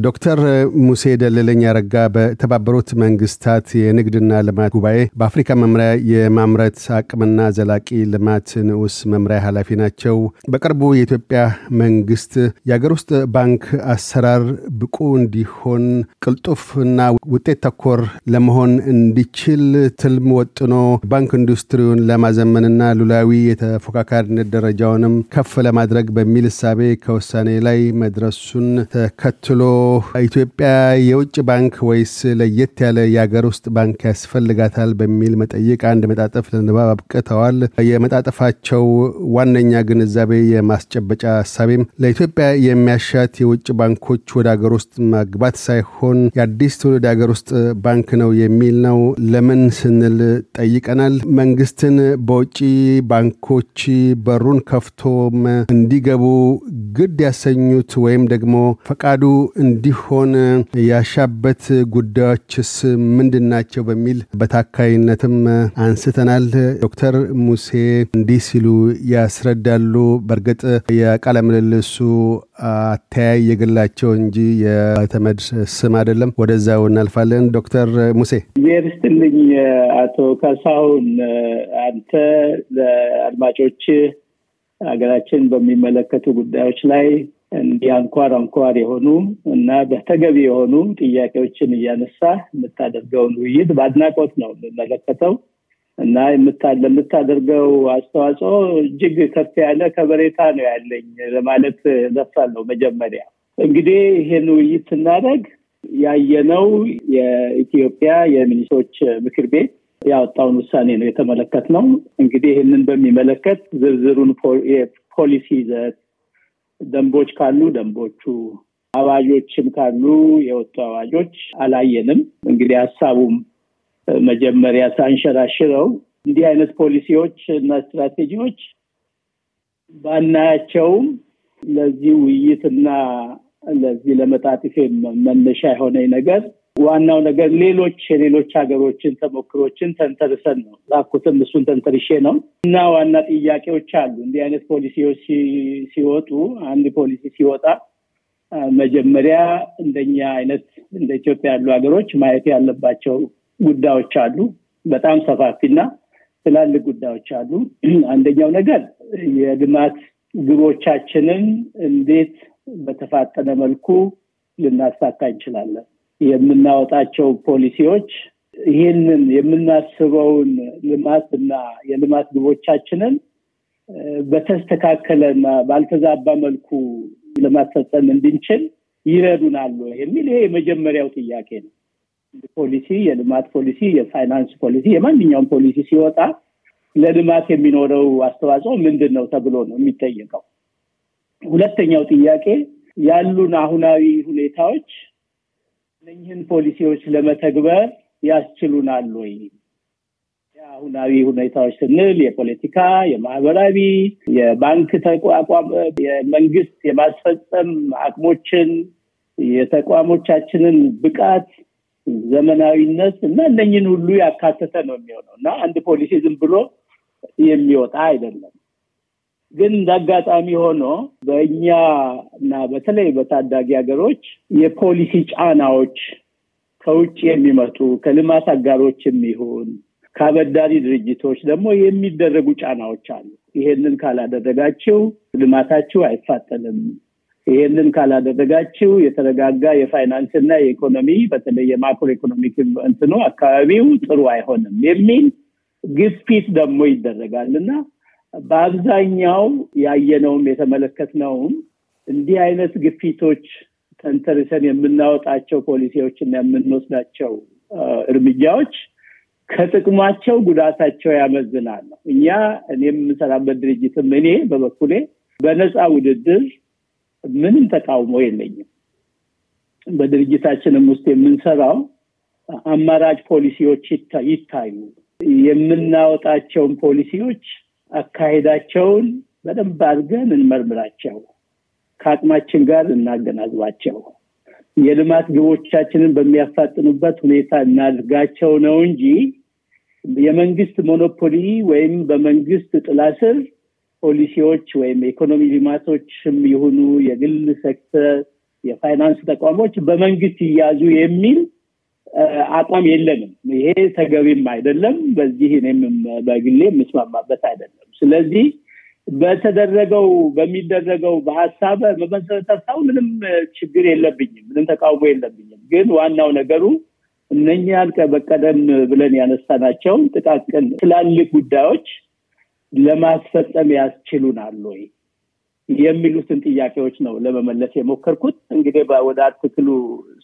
ዶክተር ሙሴ ደለለኝ አረጋ በተባበሩት መንግስታት የንግድና ልማት ጉባኤ በአፍሪካ መምሪያ የማምረት አቅምና ዘላቂ ልማት ንዑስ መምሪያ ኃላፊ ናቸው። በቅርቡ የኢትዮጵያ መንግስት የአገር ውስጥ ባንክ አሰራር ብቁ እንዲሆን ቅልጡፍና ውጤት ተኮር ለመሆን እንዲችል ትልም ወጥኖ ባንክ ኢንዱስትሪውን ለማዘመንና ሉላዊ የተፎካካሪነት ደረጃውንም ከፍ ለማድረግ በሚል እሳቤ ከውሳኔ ላይ መድረሱን ተከትሎ ኢትዮጵያ የውጭ ባንክ ወይስ ለየት ያለ የአገር ውስጥ ባንክ ያስፈልጋታል በሚል መጠይቅ አንድ መጣጠፍ ለንባብ አብቅተዋል። የመጣጠፋቸው ዋነኛ ግንዛቤ የማስጨበጫ ሀሳቤም ለኢትዮጵያ የሚያሻት የውጭ ባንኮች ወደ አገር ውስጥ ማግባት ሳይሆን የአዲስ ትውልድ አገር ውስጥ ባንክ ነው የሚል ነው። ለምን ስንል ጠይቀናል። መንግስትን በውጭ ባንኮች በሩን ከፍቶም እንዲገቡ ግድ ያሰኙት ወይም ደግሞ ፈቃዱ እንዲሆን ያሻበት ጉዳዮችስ ምንድን ናቸው በሚል በታካይነትም አንስተናል። ዶክተር ሙሴ እንዲህ ሲሉ ያስረዳሉ። በእርግጥ የቃለ ምልልሱ አተያይ የግላቸው እንጂ የተመድ ስም አይደለም። ወደዛው እናልፋለን። ዶክተር ሙሴ ስትልኝ አቶ ካሳሁን አንተ ለአድማጮች ሀገራችን በሚመለከቱ ጉዳዮች ላይ እንዲህ አንኳር አንኳር የሆኑ እና በተገቢ የሆኑ ጥያቄዎችን እያነሳ የምታደርገውን ውይይት በአድናቆት ነው የምመለከተው እና ለምታደርገው አስተዋጽኦ እጅግ ከፍ ያለ ከበሬታ ነው ያለኝ ለማለት ደፍራለሁ። መጀመሪያ እንግዲህ ይህን ውይይት ስናደርግ ያየነው የኢትዮጵያ የሚኒስትሮች ምክር ቤት ያወጣውን ውሳኔ ነው የተመለከት ነው። እንግዲህ ይህንን በሚመለከት ዝርዝሩን የፖሊሲ ይዘት ደንቦች ካሉ ደንቦቹ፣ አዋጆችም ካሉ የወጡ አዋጆች አላየንም። እንግዲህ ሀሳቡም መጀመሪያ ሳንሸራሽረው እንዲህ አይነት ፖሊሲዎች እና ስትራቴጂዎች ባናያቸውም ለዚህ ውይይትና ለዚህ ለመጣጥፌ መነሻ የሆነኝ ነገር ዋናው ነገር ሌሎች የሌሎች ሀገሮችን ተሞክሮችን ተንተርሰን ነው ላኩትም እሱን ተንተርሼ ነው እና ዋና ጥያቄዎች አሉ። እንዲህ አይነት ፖሊሲዎች ሲወጡ አንድ ፖሊሲ ሲወጣ መጀመሪያ እንደኛ አይነት እንደ ኢትዮጵያ ያሉ ሀገሮች ማየት ያለባቸው ጉዳዮች አሉ። በጣም ሰፋፊና ትላልቅ ጉዳዮች አሉ። አንደኛው ነገር የልማት ግቦቻችንን እንዴት በተፋጠነ መልኩ ልናሳካ እንችላለን። የምናወጣቸው ፖሊሲዎች ይህንን የምናስበውን ልማትና የልማት ግቦቻችንን በተስተካከለና ባልተዛባ መልኩ ለማስፈጸም እንድንችል ይረዱናሉ የሚል ይሄ የመጀመሪያው ጥያቄ ነው። ፖሊሲ፣ የልማት ፖሊሲ፣ የፋይናንስ ፖሊሲ፣ የማንኛውም ፖሊሲ ሲወጣ ለልማት የሚኖረው አስተዋጽኦ ምንድን ነው ተብሎ ነው የሚጠየቀው። ሁለተኛው ጥያቄ ያሉን አሁናዊ ሁኔታዎች እነኝህን ፖሊሲዎች ለመተግበር ያስችሉናል ወይ? የአሁናዊ ሁኔታዎች ስንል የፖለቲካ፣ የማህበራዊ፣ የባንክ ተቋቋም፣ የመንግስት የማስፈጸም አቅሞችን፣ የተቋሞቻችንን ብቃት፣ ዘመናዊነት እና እነኝን ሁሉ ያካተተ ነው የሚሆነው እና አንድ ፖሊሲ ዝም ብሎ የሚወጣ አይደለም። ግን እንደ አጋጣሚ ሆኖ በእኛ እና በተለይ በታዳጊ ሀገሮች የፖሊሲ ጫናዎች ከውጭ የሚመጡ ከልማት አጋሮች የሚሆን ከአበዳሪ ድርጅቶች ደግሞ የሚደረጉ ጫናዎች አሉ። ይሄንን ካላደረጋችሁ ልማታችሁ አይፋጠንም፣ ይሄንን ካላደረጋችሁ የተረጋጋ የፋይናንስ እና የኢኮኖሚ በተለይ የ macroeconomic እንትኑ አካባቢው ጥሩ አይሆንም የሚል ግፊት ደግሞ ይደረጋል እና በአብዛኛው ያየነውም የተመለከትነውም እንዲህ አይነት ግፊቶች ተንተርሰን የምናወጣቸው ፖሊሲዎች እና የምንወስዳቸው እርምጃዎች ከጥቅማቸው ጉዳታቸው ያመዝናል እኛ እኔ የምሰራበት ድርጅትም እኔ በበኩሌ በነፃ ውድድር ምንም ተቃውሞ የለኝም። በድርጅታችንም ውስጥ የምንሰራው አማራጭ ፖሊሲዎች ይታዩ፣ የምናወጣቸውን ፖሊሲዎች አካሄዳቸውን በደንብ አድርገን እንመርምራቸው፣ ከአቅማችን ጋር እናገናዝባቸው። የልማት ግቦቻችንን በሚያፋጥኑበት ሁኔታ እናድርጋቸው ነው እንጂ የመንግስት ሞኖፖሊ ወይም በመንግስት ጥላ ስር ፖሊሲዎች ወይም የኢኮኖሚ ልማቶችም ይሁኑ የግል ሴክተር የፋይናንስ ተቋሞች በመንግስት ይያዙ የሚል አቋም የለንም። ይሄ ተገቢም አይደለም። በዚህ እኔም በግሌ የምስማማበት አይደለም። ስለዚህ በተደረገው በሚደረገው በሀሳብ በመሰረተ ሀሳቡ ምንም ችግር የለብኝም፣ ምንም ተቃውሞ የለብኝም። ግን ዋናው ነገሩ እነኛን በቀደም ብለን ያነሳናቸውን ጥቃቅን ትላልቅ ጉዳዮች ለማስፈጸም ያስችሉናል ወይ የሚሉትን ጥያቄዎች ነው ለመመለስ የሞከርኩት። እንግዲህ ወደ አርትክሉ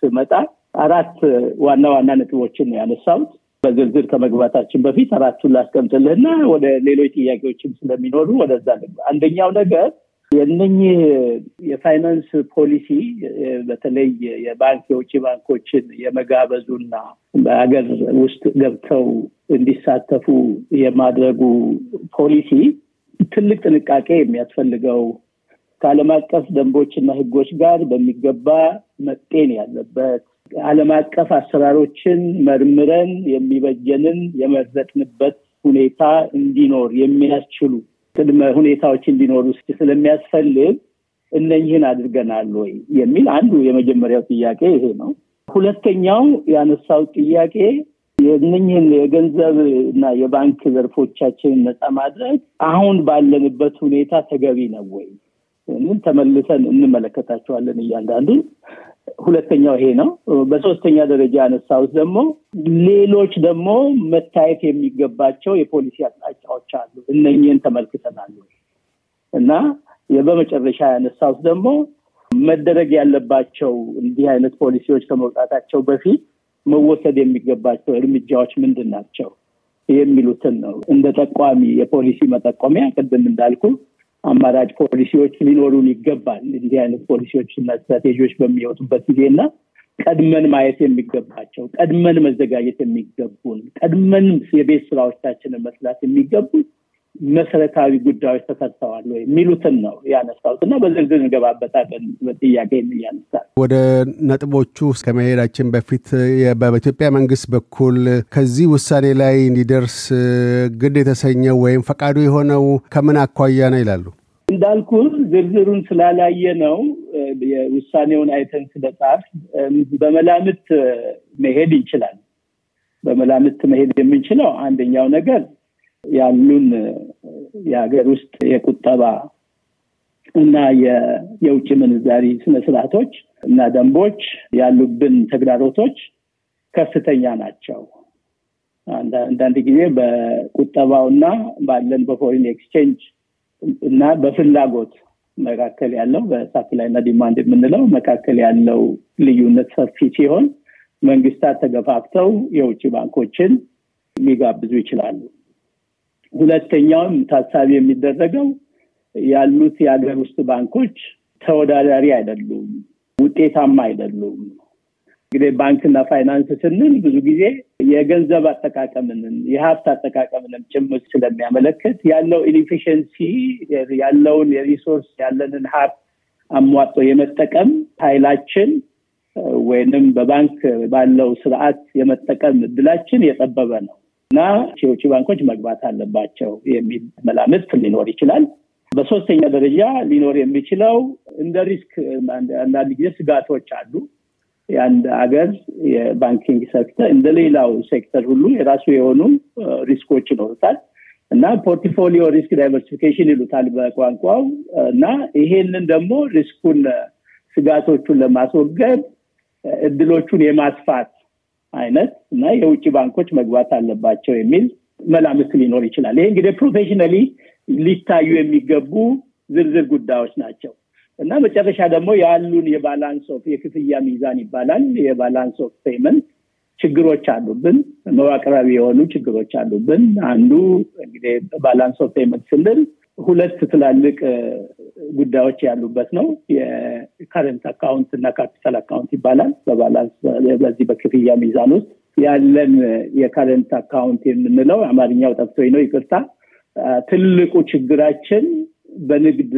ስመጣ አራት ዋና ዋና ነጥቦችን ነው ያነሳሁት። በዝርዝር ከመግባታችን በፊት አራቱን ላስቀምጥልህና ወደ ሌሎች ጥያቄዎችም ስለሚኖሩ ወደዛ ልግባ። አንደኛው ነገር የእነኝህ የፋይናንስ ፖሊሲ በተለይ የባንክ የውጭ ባንኮችን የመጋበዙና በሀገር ውስጥ ገብተው እንዲሳተፉ የማድረጉ ፖሊሲ ትልቅ ጥንቃቄ የሚያስፈልገው ከዓለም አቀፍ ደንቦችና ሕጎች ጋር በሚገባ መጤን ያለበት ዓለም አቀፍ አሰራሮችን መርምረን የሚበጀንን የመረጥንበት ሁኔታ እንዲኖር የሚያስችሉ ቅድመ ሁኔታዎች እንዲኖሩ ስለሚያስፈልግ እነኝህን አድርገናል ወይ የሚል አንዱ የመጀመሪያው ጥያቄ ይሄ ነው። ሁለተኛው ያነሳው ጥያቄ የእነኝህን የገንዘብ እና የባንክ ዘርፎቻችንን ነፃ ማድረግ አሁን ባለንበት ሁኔታ ተገቢ ነው ወይ? ተመልሰን እንመለከታቸዋለን እያንዳንዱን። ሁለተኛው ይሄ ነው። በሶስተኛ ደረጃ ያነሳሁት ደግሞ ሌሎች ደግሞ መታየት የሚገባቸው የፖሊሲ አቅጣጫዎች አሉ። እነኝህን ተመልክተናል እና በመጨረሻ ያነሳሁት ደግሞ መደረግ ያለባቸው እንዲህ አይነት ፖሊሲዎች ከመውጣታቸው በፊት መወሰድ የሚገባቸው እርምጃዎች ምንድን ናቸው የሚሉትን ነው እንደ ጠቋሚ የፖሊሲ መጠቆሚያ ቅድም እንዳልኩ አማራጭ ፖሊሲዎች ሊኖሩን ይገባል። እንዲህ አይነት ፖሊሲዎች እና ስትራቴጂዎች በሚወጡበት ጊዜ እና ቀድመን ማየት የሚገባቸው ቀድመን መዘጋጀት የሚገቡን ቀድመን የቤት ስራዎቻችንን መስራት የሚገቡን መሰረታዊ ጉዳዮች ተሰርተዋል ወይ የሚሉትን ነው ያነሳሁት እና በዝርዝር እንገባበታለን። በጥያቄ እያነሳል ወደ ነጥቦቹ ከመሄዳችን በፊት በኢትዮጵያ መንግስት በኩል ከዚህ ውሳኔ ላይ እንዲደርስ ግድ የተሰኘው ወይም ፈቃዱ የሆነው ከምን አኳያ ነው ይላሉ? እንዳልኩ ዝርዝሩን ስላላየ ነው የውሳኔውን አይተን ስለጻፍ በመላምት መሄድ ይችላል። በመላምት መሄድ የምንችለው አንደኛው ነገር ያሉን የሀገር ውስጥ የቁጠባ እና የውጭ ምንዛሪ ስነስርዓቶች እና ደንቦች ያሉብን ተግዳሮቶች ከፍተኛ ናቸው። አንዳንድ ጊዜ በቁጠባው እና ባለን በ foreign exchange እና በፍላጎት መካከል ያለው በ supply እና demand የምንለው መካከል ያለው ልዩነት ሰፊ ሲሆን መንግስታት ተገፋፍተው የውጭ ባንኮችን ሊጋብዙ ይችላሉ። ሁለተኛውም ታሳቢ የሚደረገው ያሉት የሀገር ውስጥ ባንኮች ተወዳዳሪ አይደሉም፣ ውጤታማ አይደሉም። እንግዲህ ባንክና ፋይናንስ ስንል ብዙ ጊዜ የገንዘብ አጠቃቀምንን የሀብት አጠቃቀምንም ጭምር ስለሚያመለክት ያለው inefficiency ያለውን የ resource ያለንን ሀብት አሟጦ የመጠቀም ኃይላችን ወይንም በባንክ ባለው ስርዓት የመጠቀም እድላችን የጠበበ ነው እና የውጭ ባንኮች መግባት አለባቸው የሚል መላምት ሊኖር ይችላል። በሶስተኛ ደረጃ ሊኖር የሚችለው እንደ risk አንዳንድ ጊዜ ስጋቶች አሉ። የአንድ ሀገር የ banking sector እንደ ሌላው ሴክተር ሁሉ የራሱ የሆኑ risk ኦች ይኖሩታል እና portfolio risk diversification ይሉታል በቋንቋው እና ይሄንን ደግሞ risk ኡን ስጋቶቹን ለማስወገድ እድሎቹን የማስፋት አይነት እና የውጭ ባንኮች መግባት አለባቸው የሚል መላምት ሊኖር ይችላል። ይሄ እንግዲህ professionally ሊታዩ የሚገቡ ዝርዝር ጉዳዮች ናቸው እና መጨረሻ ደግሞ ያሉን የ balance of የክፍያ ሚዛን ይባላል። የ balance of payment ችግሮች አሉብን፣ መዋቅራዊ የሆኑ ችግሮች አሉብን። አንዱ እንግዲህ balance of payment ስንል ሁለት ትላልቅ ጉዳዮች ያሉበት ነው። የ current account እና capital account ይባላል። በ balance በዚህ በክፍያ ሚዛን ውስጥ ያለን የ current account የምንለው አማርኛው ጠፍቶኝ ነው፣ ይቅርታ። ትልቁ ችግራችን በንግድ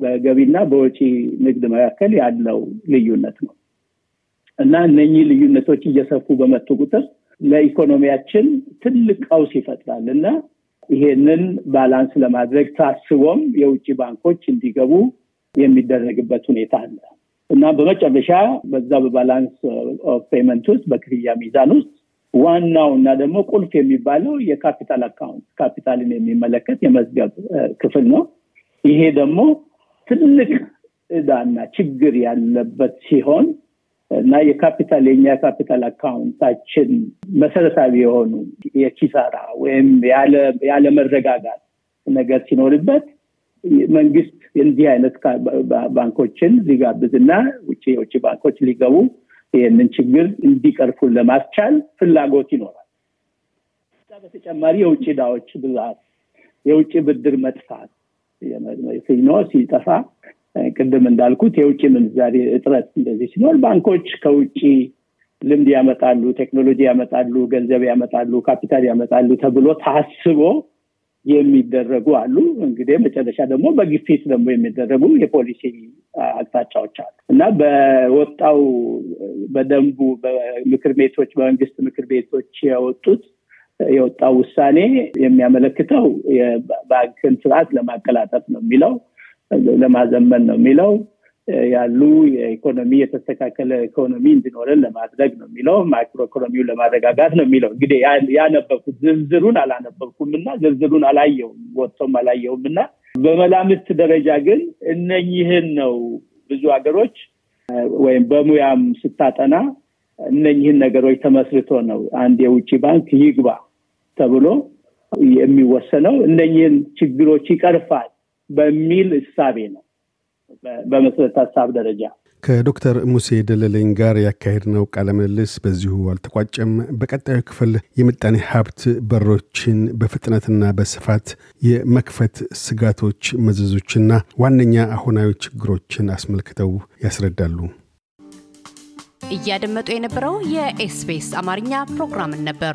በገቢና በወጪ ንግድ መካከል ያለው ልዩነት ነው እና እነኚህ ልዩነቶች እየሰፉ በመጡ ቁጥር ለኢኮኖሚያችን ትልቅ ቀውስ ይፈጥራል እና ይሄንን balance ለማድረግ ታስቦም የውጭ ባንኮች እንዲገቡ የሚደረግበት ሁኔታ አለ እና በመጨረሻ በዛ በ balance payment ውስጥ በክፍያ ሚዛን ውስጥ ዋናው እና ደግሞ ቁልፍ የሚባለው የ capital account ካፒታልን የሚመለከት የመዝገብ ክፍል ነው። ይሄ ደግሞ ትልቅ እዳና ችግር ያለበት ሲሆን እና የካፒታል የኛ capital account ኣችን መሰረታዊ የሆኑ የኪሳራ ወይም ያለመረጋጋት ነገር ሲኖርበት መንግስት እንዲህ አይነት ባንኮችን ሊጋብዝና ውጭ የውጭ ባንኮች ሊገቡ ይህንን ችግር እንዲቀርፉን ለማስቻል ፍላጎት ይኖራል። በተጨማሪ የውጭ ዕዳዎች ብዛት፣ የውጭ ብድር መጥፋት ሲኖ ሲጠፋ ቅድም እንዳልኩት የውጭ ምንዛሬ እጥረት እንደዚህ ሲኖር ባንኮች ከውጭ ልምድ ያመጣሉ፣ ቴክኖሎጂ ያመጣሉ፣ ገንዘብ ያመጣሉ፣ ካፒታል ያመጣሉ ተብሎ ታስቦ የሚደረጉ አሉ። እንግዲህ መጨረሻ ደግሞ በግፊት ደግሞ የሚደረጉ የፖሊሲ አቅጣጫዎች አሉ እና በወጣው በደንቡ በምክር ቤቶች በመንግስት ምክር ቤቶች የወጡት የወጣው ውሳኔ የሚያመለክተው የባንክን ስርዓት ለማቀላጠፍ ነው የሚለው ለማዘመን ነው የሚለው። ያሉ የኢኮኖሚ የተስተካከለ ኢኮኖሚ እንዲኖረን ለማድረግ ነው የሚለው። ማክሮ ኢኮኖሚውን ለማረጋጋት ነው የሚለው። እንግዲህ ያነበብኩት ዝርዝሩን አላነበብኩም እና ዝርዝሩን አላየውም ወጥቶም አላየውም እና በመላምት ደረጃ ግን እነኝህን ነው ብዙ ሀገሮች ወይም በሙያም ስታጠና እነኝህን ነገሮች ተመስርቶ ነው አንድ የውጭ ባንክ ይግባ ተብሎ የሚወሰነው። እነኝህን ችግሮች ይቀርፋል በሚል እሳቤ ነው በመሰረት ሀሳብ ደረጃ ከዶክተር ሙሴ ደለለኝ ጋር ያካሄድነው ቃለ ምልልስ በዚሁ አልተቋጨም። በቀጣዩ ክፍል የምጣኔ ሀብት በሮችን በፍጥነትና በስፋት የመክፈት ስጋቶች፣ መዘዞችና ዋነኛ አሁናዊ ችግሮችን አስመልክተው ያስረዳሉ። እያደመጡ የነበረው የኤስቢኤስ አማርኛ ፕሮግራምን ነበር።